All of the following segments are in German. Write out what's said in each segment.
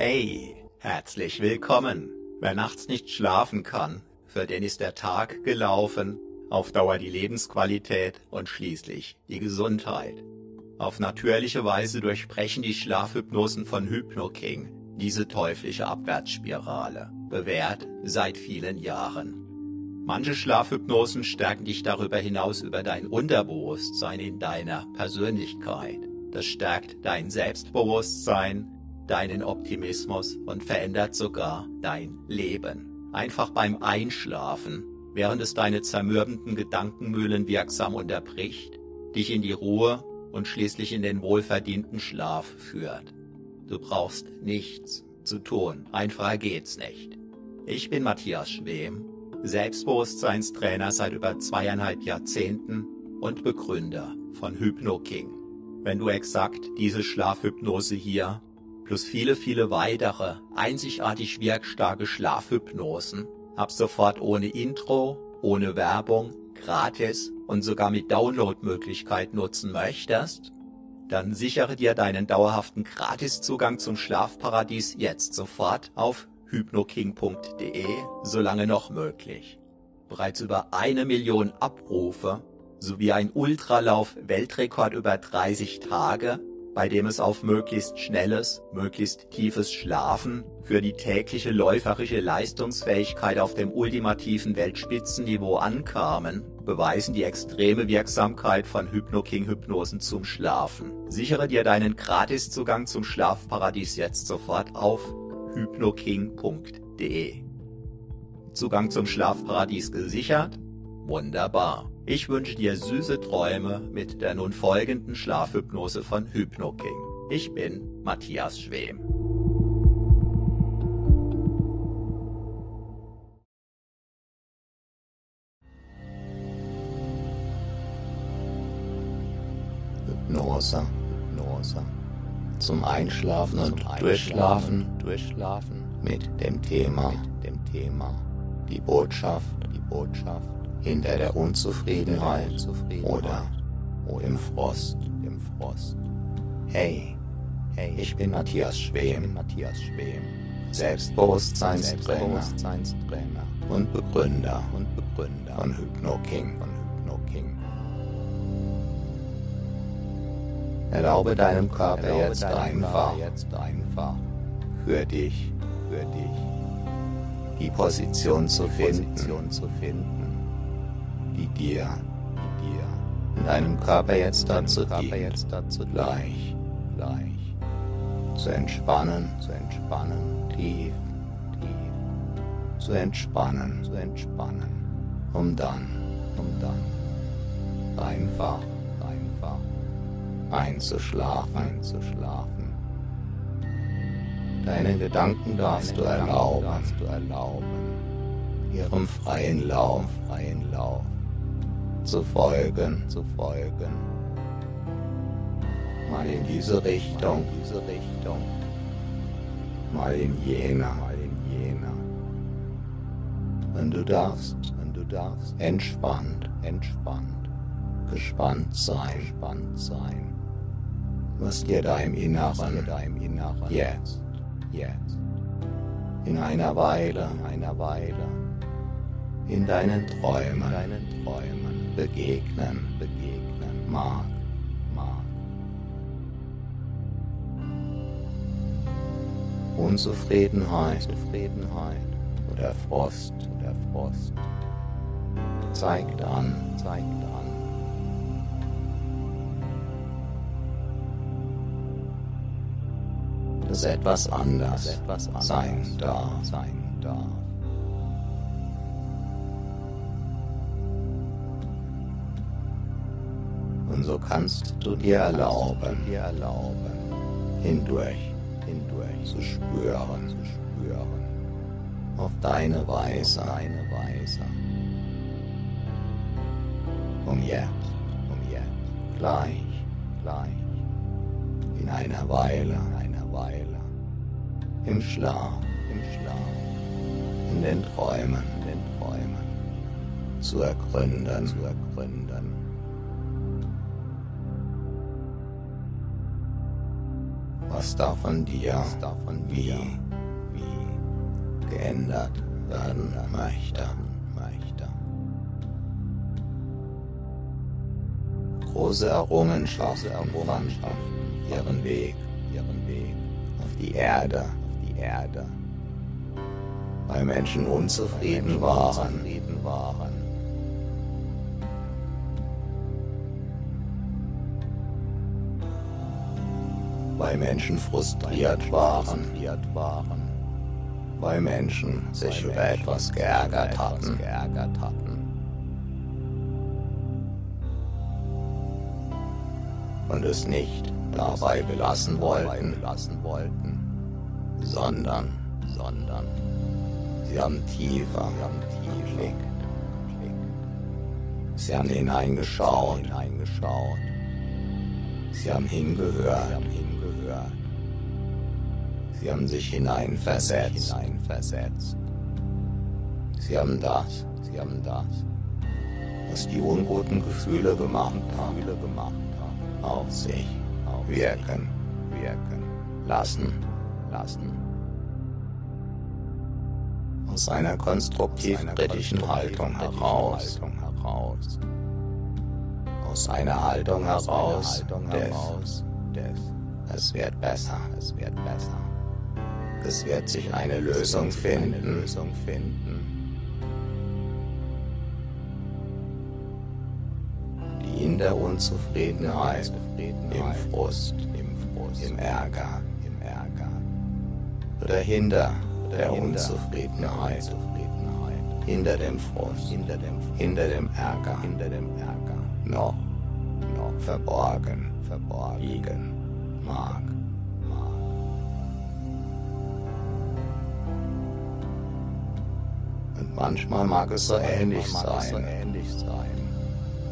Hey, herzlich willkommen. Wer nachts nicht schlafen kann, für den ist der Tag gelaufen, auf Dauer die Lebensqualität und schließlich die Gesundheit. Auf natürliche Weise durchbrechen die Schlafhypnosen von HypnoKing diese teuflische Abwärtsspirale, bewährt seit vielen Jahren. Manche Schlafhypnosen stärken dich darüber hinaus über dein Unterbewusstsein in deiner Persönlichkeit. Das stärkt dein Selbstbewusstsein, deinen Optimismus und verändert sogar dein Leben. Einfach beim Einschlafen, während es deine zermürbenden Gedankenmühlen wirksam unterbricht, dich in die Ruhe und schließlich in den wohlverdienten Schlaf führt. Du brauchst nichts zu tun, einfacher geht's nicht. Ich bin Matthias Schwem Selbstbewusstseinstrainer seit über zweieinhalb Jahrzehnten und Begründer von HypnoKing. Wenn du exakt diese Schlafhypnose hier plus viele, viele weitere einzigartig wirkstarke Schlafhypnosen ab sofort ohne Intro, ohne Werbung, gratis und sogar mit Downloadmöglichkeit nutzen möchtest, dann sichere dir deinen dauerhaften Gratiszugang zum Schlafparadies jetzt sofort auf hypnoking.de, solange noch möglich. Bereits über eine Million Abrufe sowie ein Ultralauf-Weltrekord über 30 Tage, bei dem es auf möglichst schnelles, möglichst tiefes Schlafen für die tägliche läuferische Leistungsfähigkeit auf dem ultimativen Weltspitzenniveau ankamen, beweisen die extreme Wirksamkeit von HypnoKing-Hypnosen zum Schlafen. Sichere dir deinen Gratiszugang zum Schlafparadies jetzt sofort auf hypnoking.de. Zugang zum Schlafparadies gesichert? Wunderbar. Ich wünsche dir süße Träume mit der nun folgenden Schlafhypnose von HypnoKing. Ich bin Matthias Schwem. Hypnose, Hypnose. Zum Einschlafen und Durchschlafen, Durchschlafen. Mit dem Thema, mit dem Thema, die Botschaft, die Botschaft hinter der Unzufriedenheit, oder, im Frost, im Frost. Hey, hey, ich bin Matthias Schwem, Matthias Schwem, Selbstbewusstseinstrainer, und Begründer und Begründer von HypnoKing, von HypnoKing. Erlaube deinem Körper Erlaube jetzt, deinem einfach, Körper jetzt einfach für dich, für dich die Position zu, finden, Position zu finden, die dir, die dir in deinem Körper jetzt dazu dient, jetzt dazu gleich, gleich zu entspannen, zu entspannen, tief, tief, zu entspannen, zu entspannen, um dann, um dann einfach einzuschlafen, einzuschlafen. Deine Gedanken darfst du erlauben, darfst du erlauben, ihrem freien Lauf, freien Lauf zu folgen, zu folgen. Mal in diese Richtung, diese Richtung, mal in jener, mal in jener. Und du darfst, und du darfst. Entspannt, entspannt, gespannt sein, gespannt sein. Was dir da im Inneren, da im Inneren? Jetzt, jetzt, in einer Weile, einer Weile, in deinen Träumen, deinen Träumen begegnen, begegnen mag, mag. Unzufriedenheit, Zufriedenheit oder Frost, oder Frost zeigt an, zeigt an es etwas anders, etwas anders sein darf. Sein darf. Und so kannst du dir erlauben, dir erlauben hindurch, hindurch zu spüren, zu spüren, auf deine Weise, deine Weise. Um jetzt, um jetzt, gleich, gleich, in einer Weile, Weile. Im Schlaf, im Schlaf. In den Träumen, in den Träumen. Zu ergründen, zu ergründen. Was da von dir, was da von wie, wie geändert werden möchte. Große Errungenschaften, Errungenschaften, ihren Weg, ihren Weg auf die Erde, auf die Erde, weil Menschen unzufrieden waren, weil Menschen frustriert waren, weil Menschen sich über etwas geärgert hatten. Und es nicht dabei belassen wollten, sondern, sondern sie haben tiefer, sie haben tief Sie haben hineingeschaut, hineingeschaut. Sie haben hingehört, Sie haben sich hineinversetzt. hineinversetzt. Sie haben das, Sie haben das, was die unguten Gefühle gemacht haben, gemacht haben auf sich auf wirken, wirken, lassen, lassen. Aus einer konstruktiv-kritischen Haltung heraus, heraus, aus einer Haltung heraus, des, es wird besser, es wird besser. Es wird sich eine Lösung finden. Die in der Unzufriedenheit, im Frust, im Ärger, oder hinter der Unzufriedenheit, hinter dem Frust, hinter dem Ärger, noch verborgen, verborgen. Liegen mag. Manchmal mag es so ähnlich sein,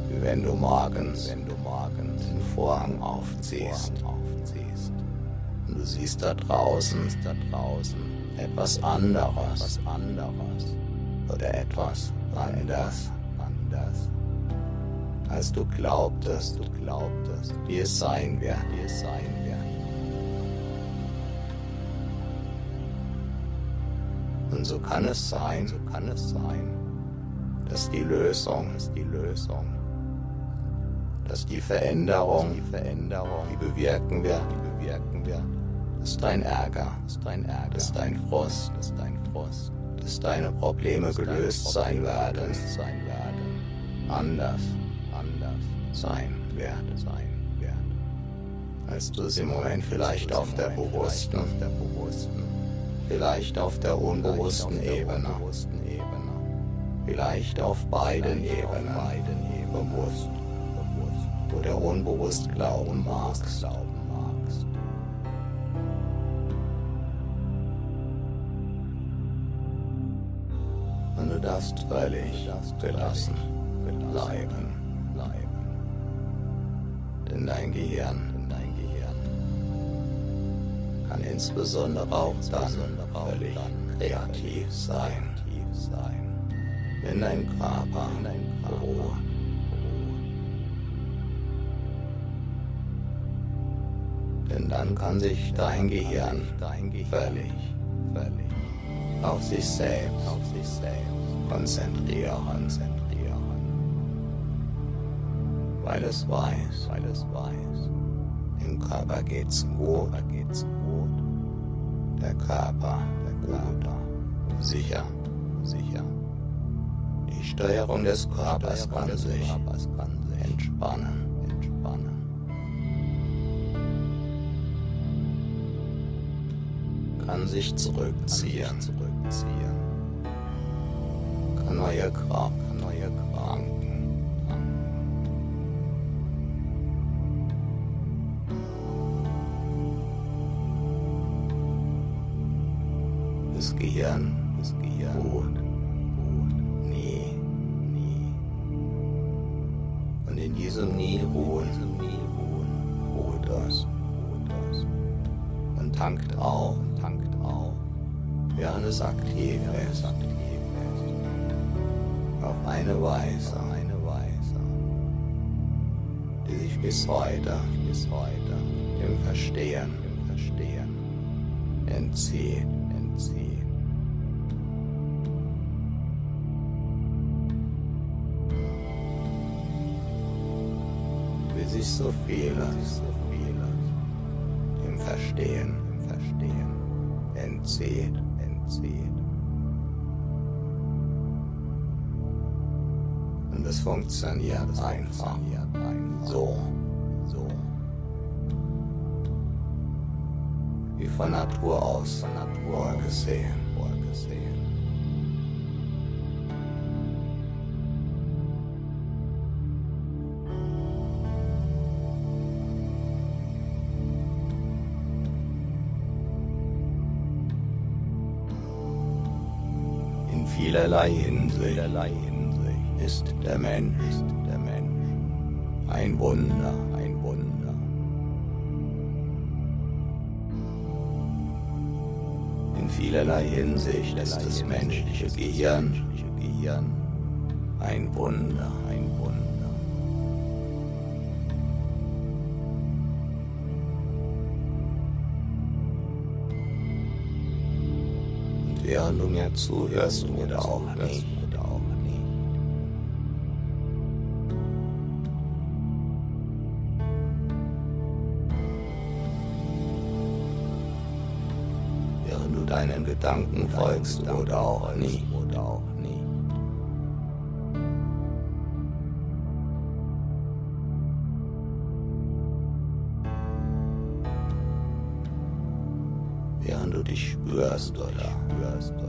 wie wenn du morgens, wenn du morgens den Vorhang aufziehst. Und du siehst da draußen, da draußen etwas anderes, anderes. Oder etwas anders, anders, als du glaubtest, du glaubtest, wie es sein wird, wie es sein wird. Und so kann es sein, so kann es sein, dass die Lösung, dass die Lösung, dass die Veränderung, die Veränderung, die bewirken wird, die bewirken wird, dass dein Ärger, dass dein Ärger, dass dein Frust, dass dein Frust, dass deine Probleme gelöst sein werden, sein werden, anders sein wird, sein wird, als du es im Moment vielleicht auf der bewussten, auf der bewussten vielleicht auf der unbewussten Ebene, vielleicht auf beiden Ebenen, bewusst. Oder unbewusst glauben magst. Und du darfst völlig gelassen bleiben, denn dein Gehirn. Kann insbesondere auch dann völlig kreativ sein, wenn dein Körper ruht. Denn dann kann sich dein Gehirn völlig, völlig auf sich selbst konzentrieren, weil es weiß, weil es weiß, dem Körper geht's gut, geht's gut. Der Körper, der Körper, sicher, sicher. Die Steuerung des Körpers kann sich entspannen, entspannen. Kann sich zurückziehen, zurückziehen. Kann neue Kraft Gehirn, das Gehirn. Ruht, ruht, nie, nie. Und in diesem Nie ruhen, nie ruhen, ruht das, ruht das. Und tankt auf, tankt auf, während es aktiv ist, aktiv ist. Auf eine Weise, eine Weise, die sich bis heute, bis heute im Verstehen, im verstehen, entzieht, entzieht. Wie sich so vieles im Verstehen, im Verstehen entzieht, entzieht. Und es funktioniert einfach so. Von Natur aus, von Natur gesehen. In vielerlei Hinsicht, ist der Mensch, ist der Mensch ein Wunder. Vielerlei Hinsicht ist das menschliche Gehirn, ein Wunder, ein Wunder. Und während du mir zuhörst oder auch nicht, Gedanken folgst oder auch nie, oder auch nie. Während du dich spürst oder,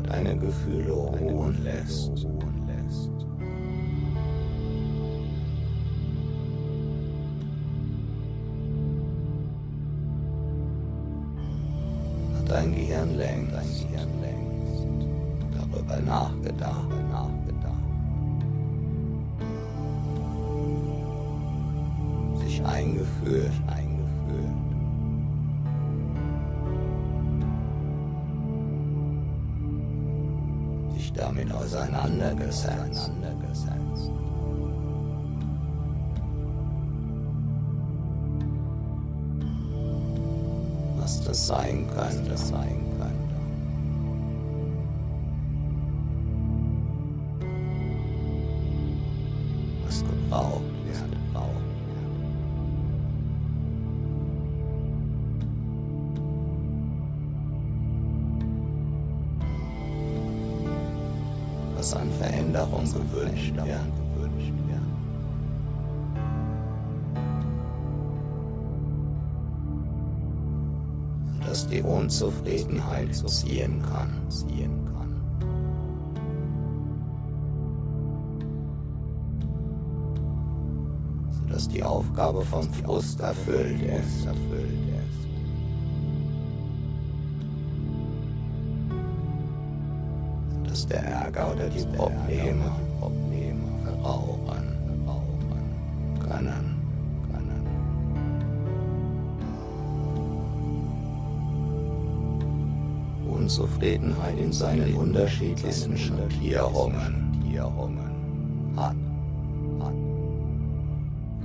deine Gefühle. Ruhen lässt. Auseinandergesetzt, was das sein könnte, sein Was an Veränderung gewünscht wird. dass die Unzufriedenheit ziehen kann, ziehen kann. Sodass die Aufgabe vom Frust erfüllt ist, erfüllt ist. Oder die Probleme, verrauchen können. Unzufriedenheit in seinen unterschiedlichsten Schattierungen hat,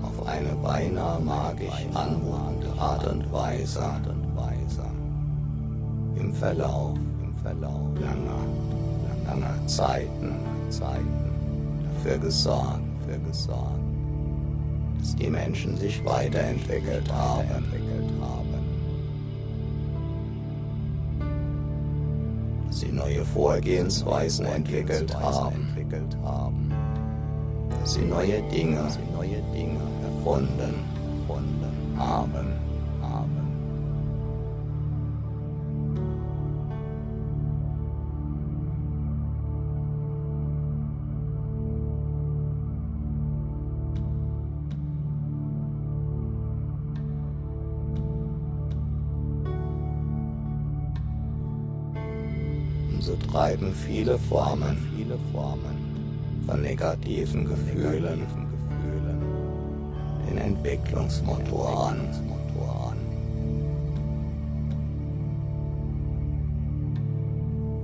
auf eine beinahe magisch anmutende Art und Weise, Art und Weise. Im Verlauf, im Verlauf langer, langer Zeiten, Zeiten dafür gesorgt, dafür gesorgt, dass die Menschen sich weiterentwickelt haben, entwickelt haben. sie neue Vorgehensweisen entwickelt haben, entwickelt haben, dass sie neue Dinge, sie neue Dinge erfunden, erfunden haben. So treiben viele Formen, viele Formen von negativen Gefühlen, den Entwicklungsmotor an.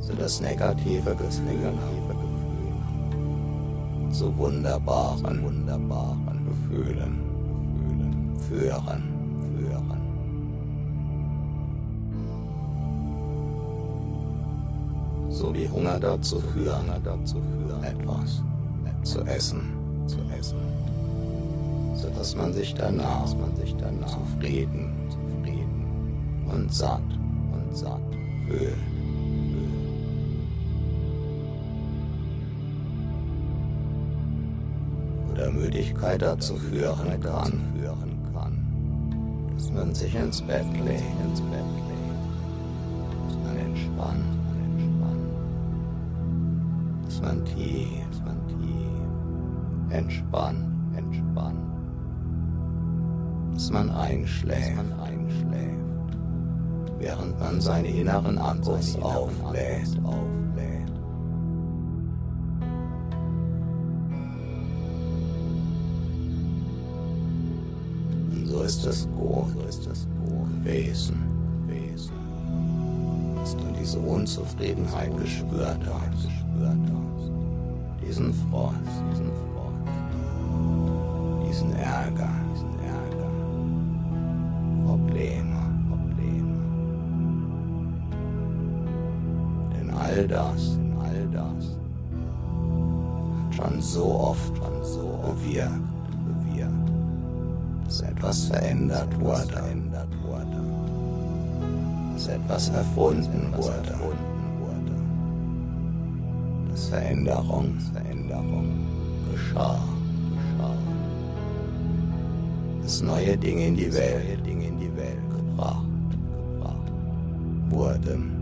Sodass negative Gefühle zu wunderbaren, wunderbaren Gefühlen, führen. So wie Hunger dazu führen, etwas zu essen, zu essen, so dass man sich danach, man sich danach zufrieden, zufrieden und satt und satt fühlt. Oder Müdigkeit dazu führen kann, dass man sich ins Bett legt, ins Bett legt, tief, man tief, entspannt, entspannt, dass man einschläft, man einschläft, während man seine inneren Akkus auflädt, auflädt. Und so ist es gut, so ist es gut gewesen, gewesen, dass du diese Unzufriedenheit gespürt hast, gespürt hast, diesen Frost, diesen Frost, diesen Ärger, diesen Ärger, Probleme, Probleme. Denn all das, all das hat schon so oft, schon so bewirkt, bewirkt dass etwas verändert wurde, verändert wurde, dass etwas erfunden wurde, Veränderung, Veränderung. Geschah, geschah, dass neue Dinge in die Welt, Dinge in die Welt. Gebracht, gebracht. Wurden,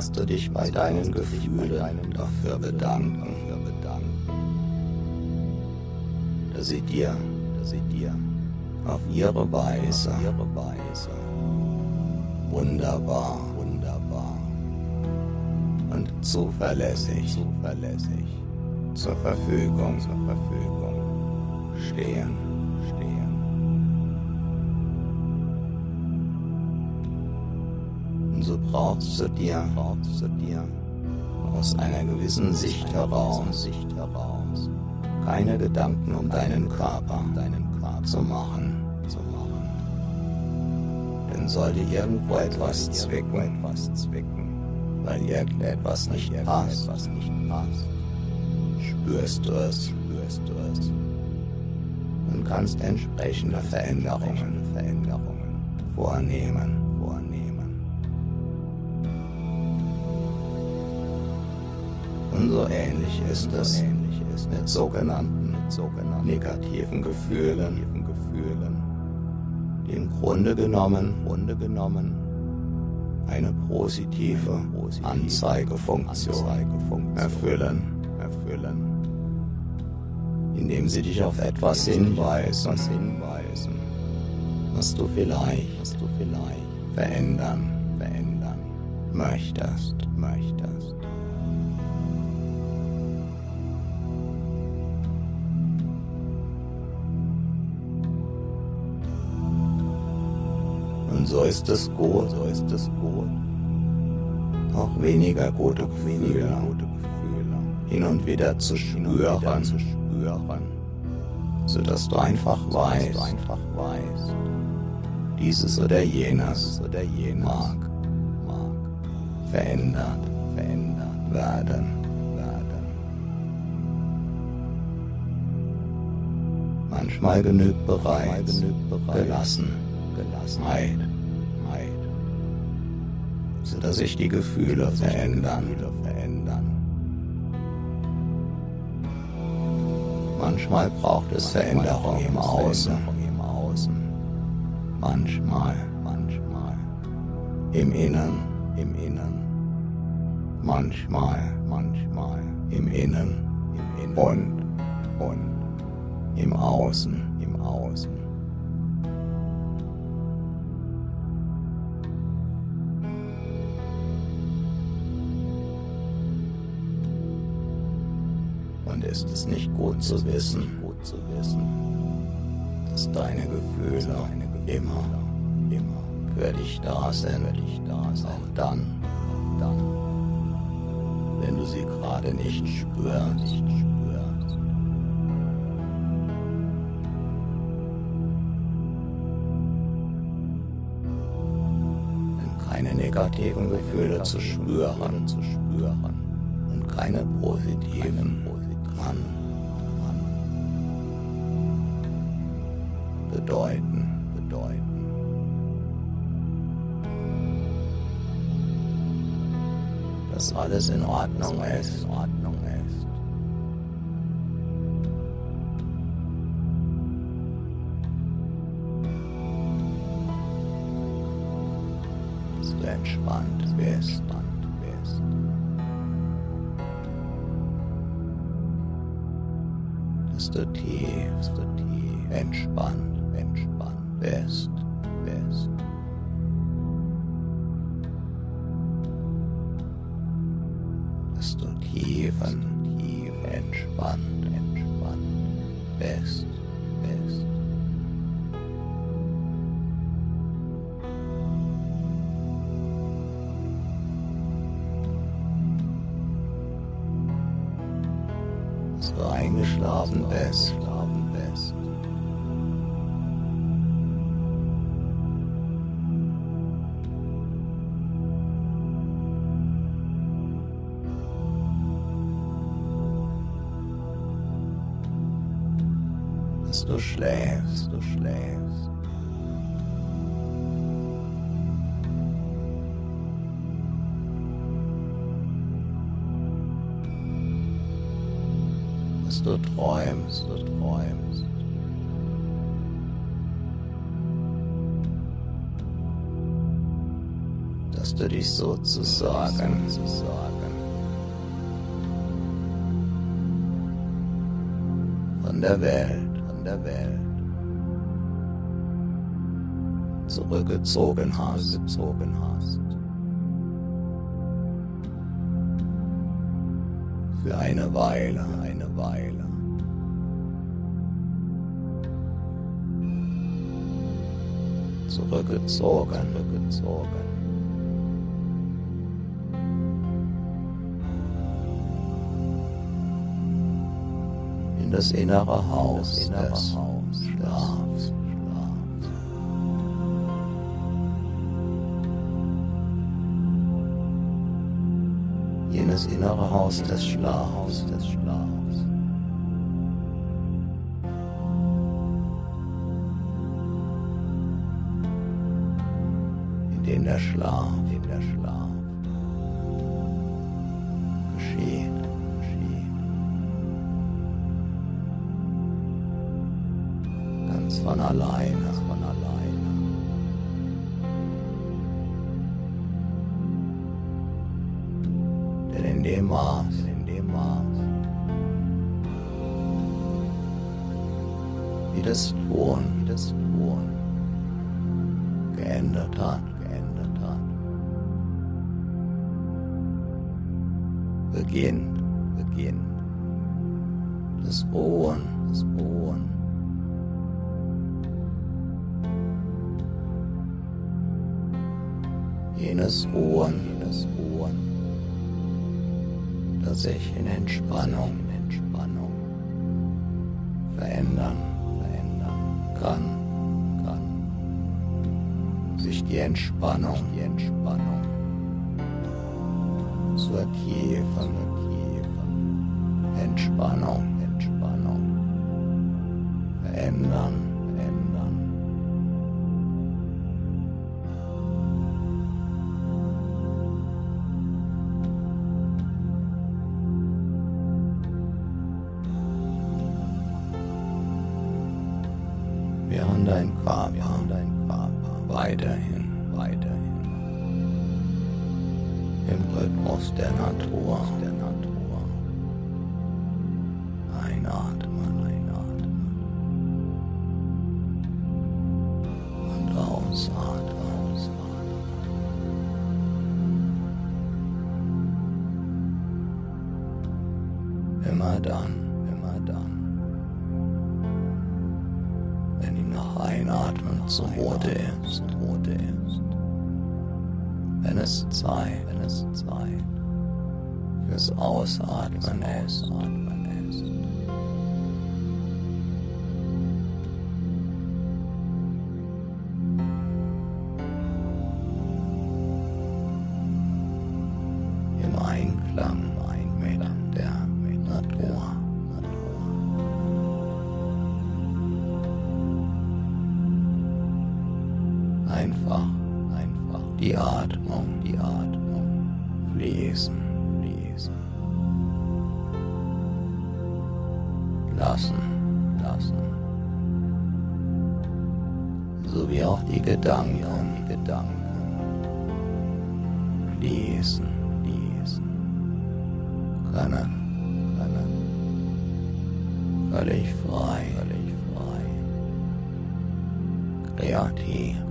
darfst du dich bei deinen Gefühlen dafür bedanken, dass sie dir, dass sie dir auf ihre Weise, wunderbar, wunderbar und zuverlässig, zuverlässig zur Verfügung, zur Verfügung stehen, stehen. Du dir, du dir. Aus einer gewissen Sicht heraus, Sicht heraus, keine Gedanken um deinen Körper, deinen Körper zu machen, zu machen. Denn sollte irgendwo etwas zwicken, etwas zwicken, weil irgendetwas nicht passt, was nicht passt, spürst du es, spürst du es? Und kannst entsprechende Veränderungen, Veränderungen vornehmen. Und so ähnlich ist es. Mit sogenannten, negativen Gefühlen, im Grunde genommen, eine positive Anzeigefunktion erfüllen, erfüllen, indem sie dich auf etwas hinweisen, was du vielleicht, verändern möchtest, Und so ist es gut, so ist es gut. Auch weniger gute Gefühle, gute Gefühle. Hin und wieder zu spüren, zu spüren, sodass du einfach weißt, einfach weißt, dieses oder jenes oder jenes mag, mag verändert, verändert werden. Manchmal genügt bereits, gelassen, Gelassenheit, sodass sich die Gefühle verändern. Manchmal braucht es Veränderung im Außen. Manchmal, manchmal im Innen, im Innen. Manchmal, manchmal im Innen, im Innen und, und im Außen, im Außen. Ist es nicht gut zu wissen, gut zu wissen, dass deine Gefühle immer, immer für dich da sind, auch dann, dann, wenn du sie gerade nicht spürst. keine negativen Gefühle zu spüren, zu spüren und keine positiven kann, bedeuten, bedeuten. Dass alles in Ordnung ist, in Ordnung ist. Entspannt bist, entspannt Du tief, du tief. Entspannt, entspannt bist, sozusagen, sozusagen von der Welt, von der Welt zurückgezogen hast, gezogen hast. Für eine Weile, eine Weile. Zurückgezogen, zurückgezogen. Das innere Haus des Schlafs. Jenes innere Haus des Schlafs, des Schlafs. In dem der Schlaf das sich in Entspannung, in Entspannung verändern, verändern kann, kann. Sich die Entspannung, die Entspannung zur tiefen, tiefen Entspannung, Entspannung verändern. Einfach, einfach die Atmung, die Atmung fließen, fließen. Lassen, lassen. So wie auch die Gedanken, die Gedanken fließen, fließen. Können, können. Völlig frei, völlig frei. Kreativ, kreativ.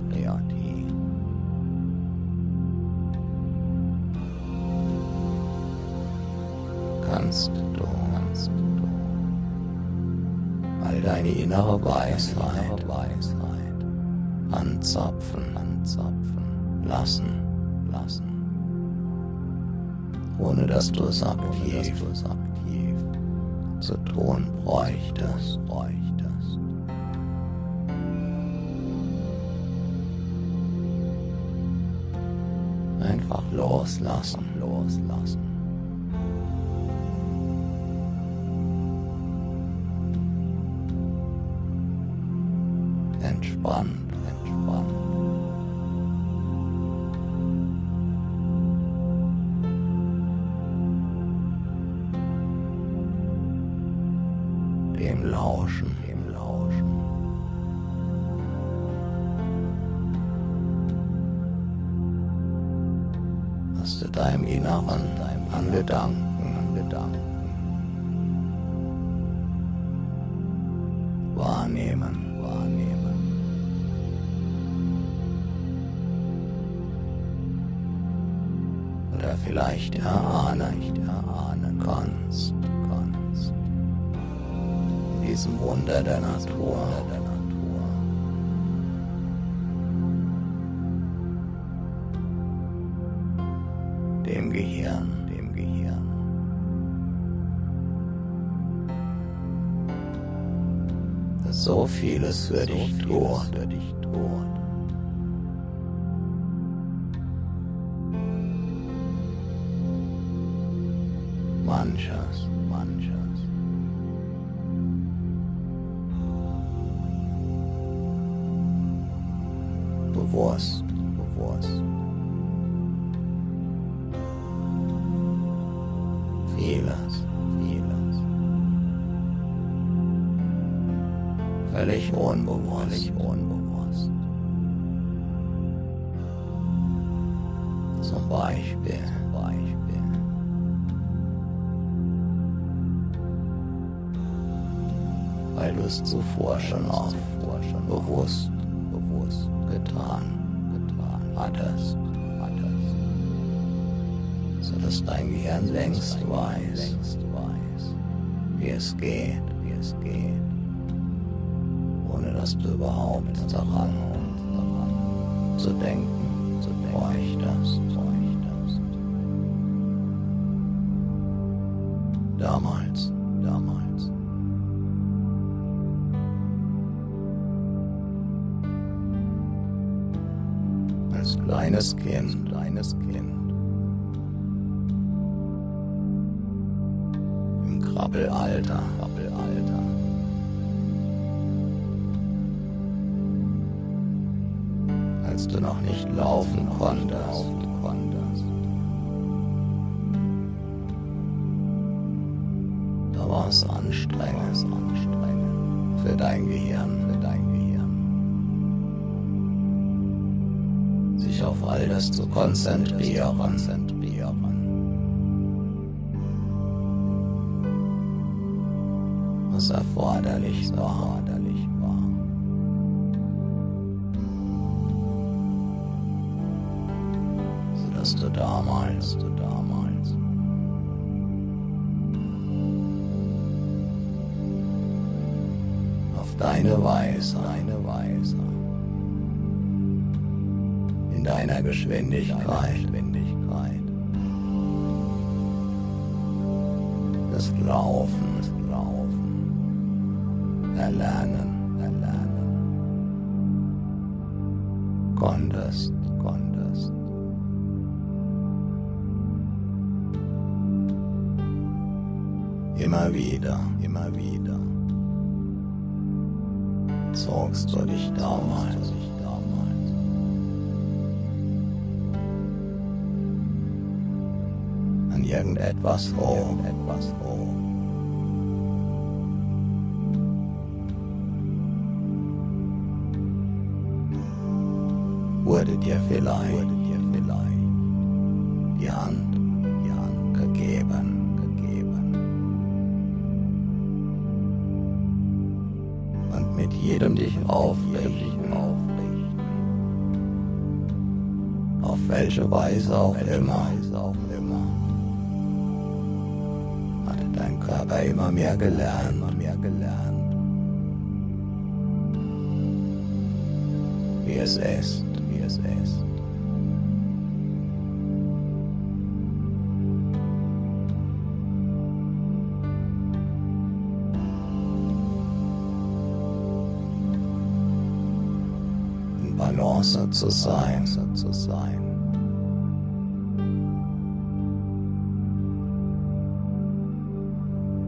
Innere Weisheit, Weisheit anzapfen, anzapfen, lassen, lassen. Ohne dass du es aktiv, du es aktiv zu tun bräuchtest, bräuchtest. Einfach loslassen, loslassen. Was du deinem Inneren, deinem an Gedanken, an Gedanken wahrnehmen, wahrnehmen. Oder vielleicht erahnen, erahnen kannst, kannst. In diesem Wunder der Natur, vieles für dich tut. Manches, manches. Weiß, wie es geht, wie es geht ohne dass du überhaupt daran, daran zu denken, zu denken, bräuchtest, bräuchtest. Damals, damals. Als kleines Kind, kleines Kind. Im Krabbelalter, Krabbelalter. als du noch nicht laufen konntest. Da war es anstrengend, für dein Gehirn, für dein Gehirn. Sich auf all das zu konzentrieren. Erforderlich war. dass du damals, du damals auf deine Weise, deine Weise. In deiner Geschwindigkeit, Geschwindigkeit. Das Laufen. Konntest, konntest. Immer wieder, immer wieder zogst du dich damals, an irgendetwas hoch, etwas hoch. Wurde dir vielleicht, wurde dir vielleicht die Hand, die Hand gegeben, gegeben. Und mit jedem dich aufrichten, aufrichten. Auf welche Weise auch immer, auch immer. Hatte dein Körper immer mehr gelernt, immer mehr gelernt. Wie es ist, es ist. Balance zu sein, zu sein.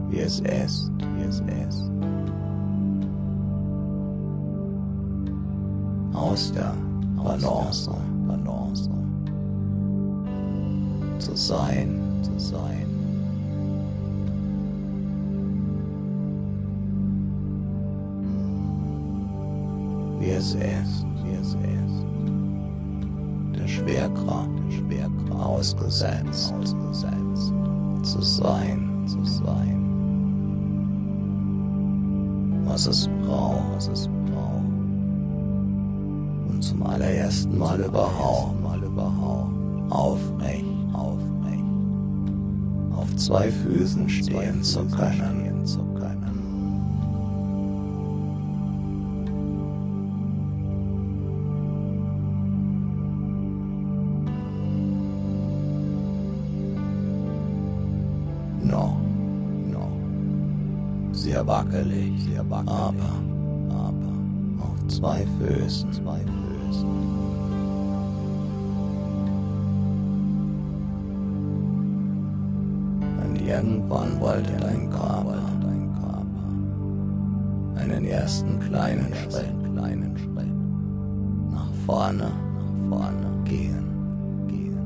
Wie es ist, wie es ist. Aus der Balance, Balance. Zu sein, zu sein. wie es ist, wie es ist. Der Schwerkraft, der Schwerkraft ausgesetzt, ausgesetzt, zu sein, zu sein. Was es braucht, was es zum allerersten Mal überhaupt, mal überhaupt, aufrecht, aufrecht, auf zwei Füßen stehen zu können, zu können. No, no. Sehr wackelig, sehr wackelig. Aber, aber, auf zwei Füßen, zwei Füßen. Irgendwann wollte dein Körper, dein Körper, einen ersten kleinen Schritt, kleinen Schritt nach vorne, nach vorne gehen, gehen.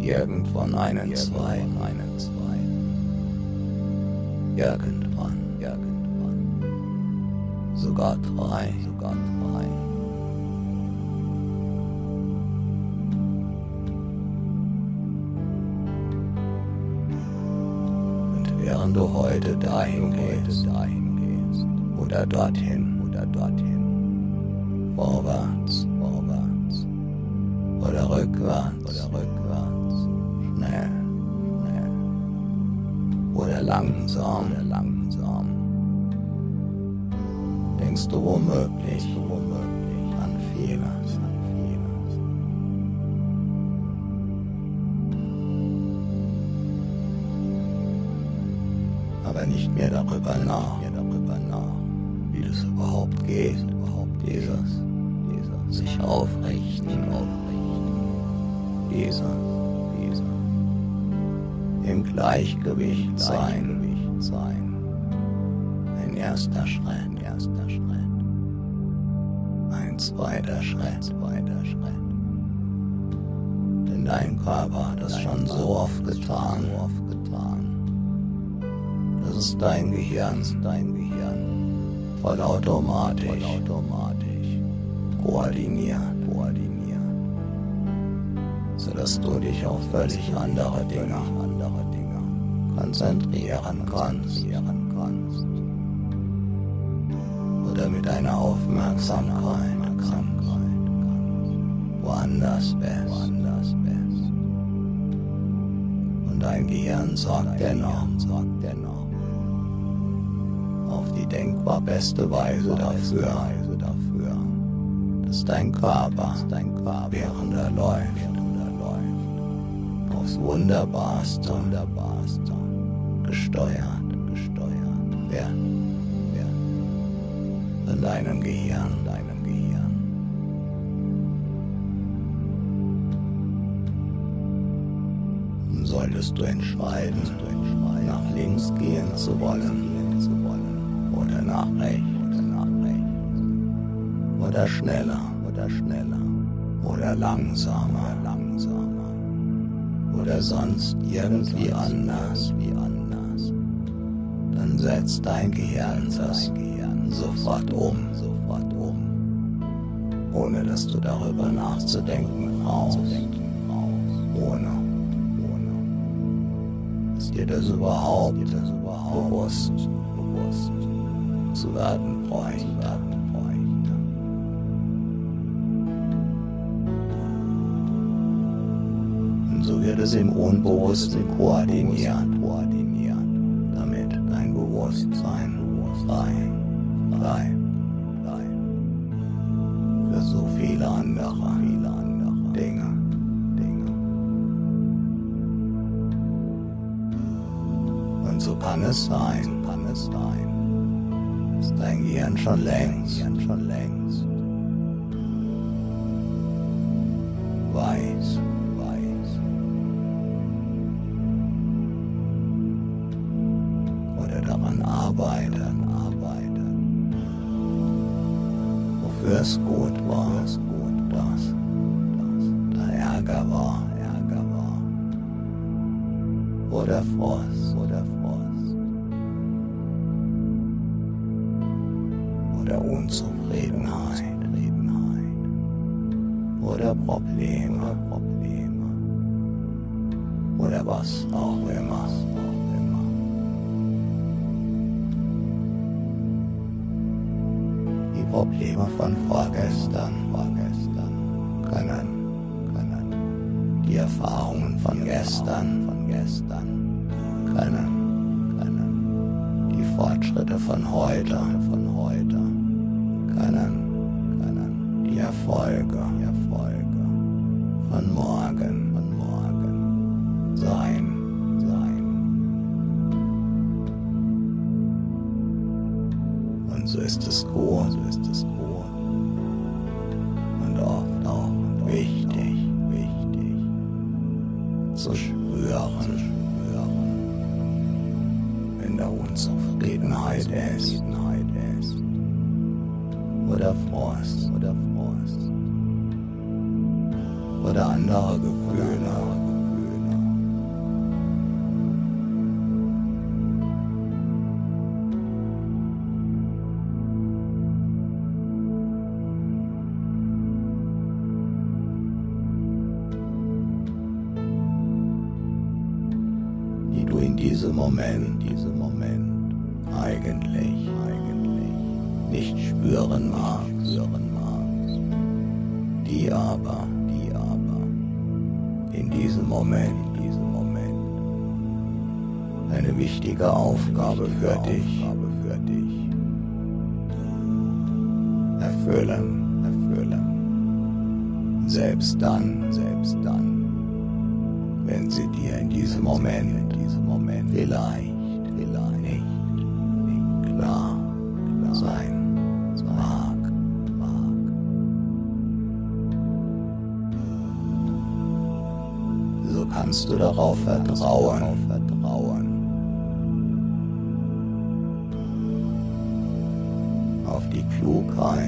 Irgendwann einen zweiten, einen zweiten. Irgendwann, irgendwann. Sogar drei, sogar drei. Dahin gehst, oder dorthin, oder dorthin, vorwärts, vorwärts, oder rückwärts, oder rückwärts, schnell, schnell, oder langsam, oder langsam. Denkst du womöglich, womöglich an vieles. Nicht mehr darüber nach, mehr darüber nach, wie das überhaupt geht, überhaupt dieses, dieses sich aufrichten, aufrichten, dieser, dieser, im Gleichgewicht sein, Gleichgewicht sein. Ein erster Schritt, erster Schritt. Ein zweiter Schritt, zweiter Schritt. Denn dein Körper hat das schon so oft getan, so oft getan. Ist dein Gehirn, dein Gehirn. Voll automatisch, voll automatisch. Koordiniert, koordiniert. Sodass du dich auf völlig andere Dinge, andere Dinge konzentrieren kannst, kannst oder mit deiner Aufmerksamkeit, Krankheit, woanders bist, woanders bist. Und dein Gehirn sagt dennoch, die denkbar beste Weise dafür, dass dein Körper, während er läuft, aufs Wunderbarste, gesteuert, gesteuert werden in deinem Gehirn, deinem Gehirn. Solltest du entscheiden, nach links gehen zu wollen, oder nach rechts, oder schneller, oder schneller, oder langsamer, langsamer, oder sonst irgendwie anders, wie anders, dann setzt dein Gehirn das Gehirn sofort um, sofort um, ohne dass du darüber nachzudenken brauchst, ohne, ohne, ist dir das überhaupt, das überhaupt bewusst, bewusst zu werden bräuchte. Und so wird es im Unbewussten koordiniert, Daran arbeiten, arbeiten. Wofür es gut war, es gut, dass da Ärger war, Ärger war. Oder Frost, oder Frost. oder Unzufriedenheit oder Probleme, Probleme oder was. Auch immer. Probleme von vorgestern, vorgestern. Können, können die Erfahrungen von gestern, von gestern. Können, können die Fortschritte von heute, von heute diesem Moment, diesem Moment eigentlich, eigentlich nicht spüren magst, spüren magst, die aber, die aber in diesem Moment, diesem Moment eine wichtige Aufgabe für dich, für dich erfüllen, erfüllen. Selbst dann, selbst dann, wenn sie dir in diesem Moment, in diesem Moment. Vielleicht, vielleicht. Nicht, nicht klar sein mag, mag. So kannst du darauf vertrauen, vertrauen. Auf die Klugheit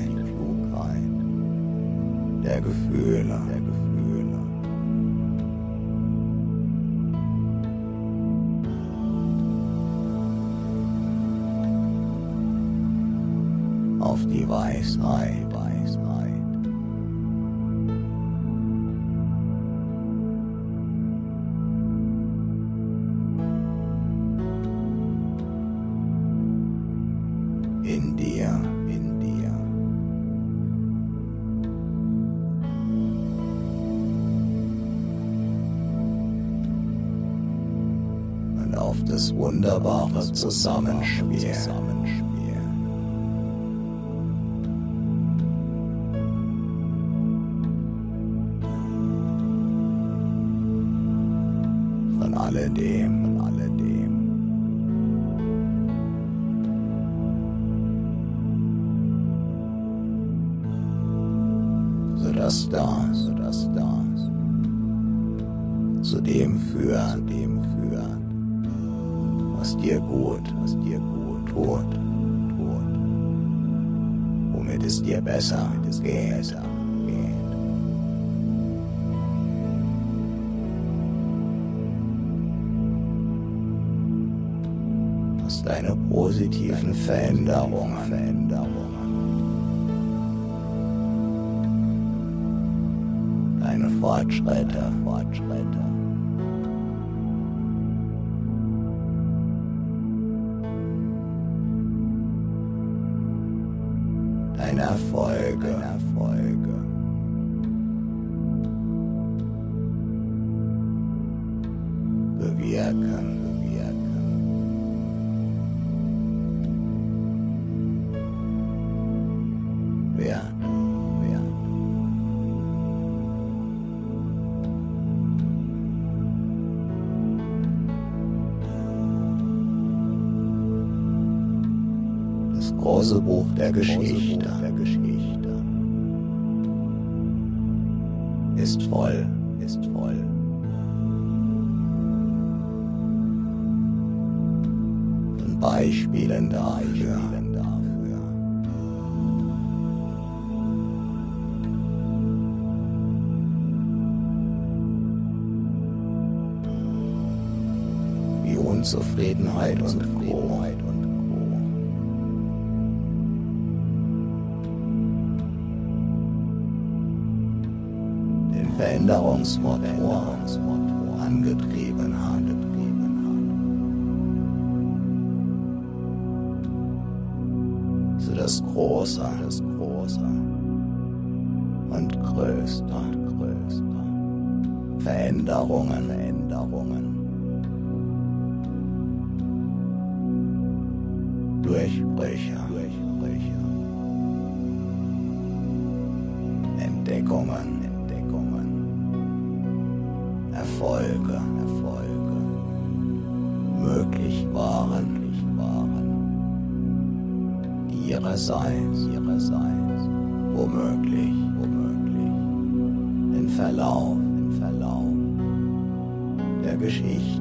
auf das wunderbare Zusammenspiel. Das große Buch der Geschichte. ist voll, ist voll. Und Beispielen dafür. Wie Unzufriedenheit und Grob Wanderungsmotor angetrieben hat. So das Große, das Große und Größte, Größte. Veränderungen, Veränderungen. ihrerseits, ihrerseits, womöglich, womöglich, im Verlauf, im Verlauf der Geschichte.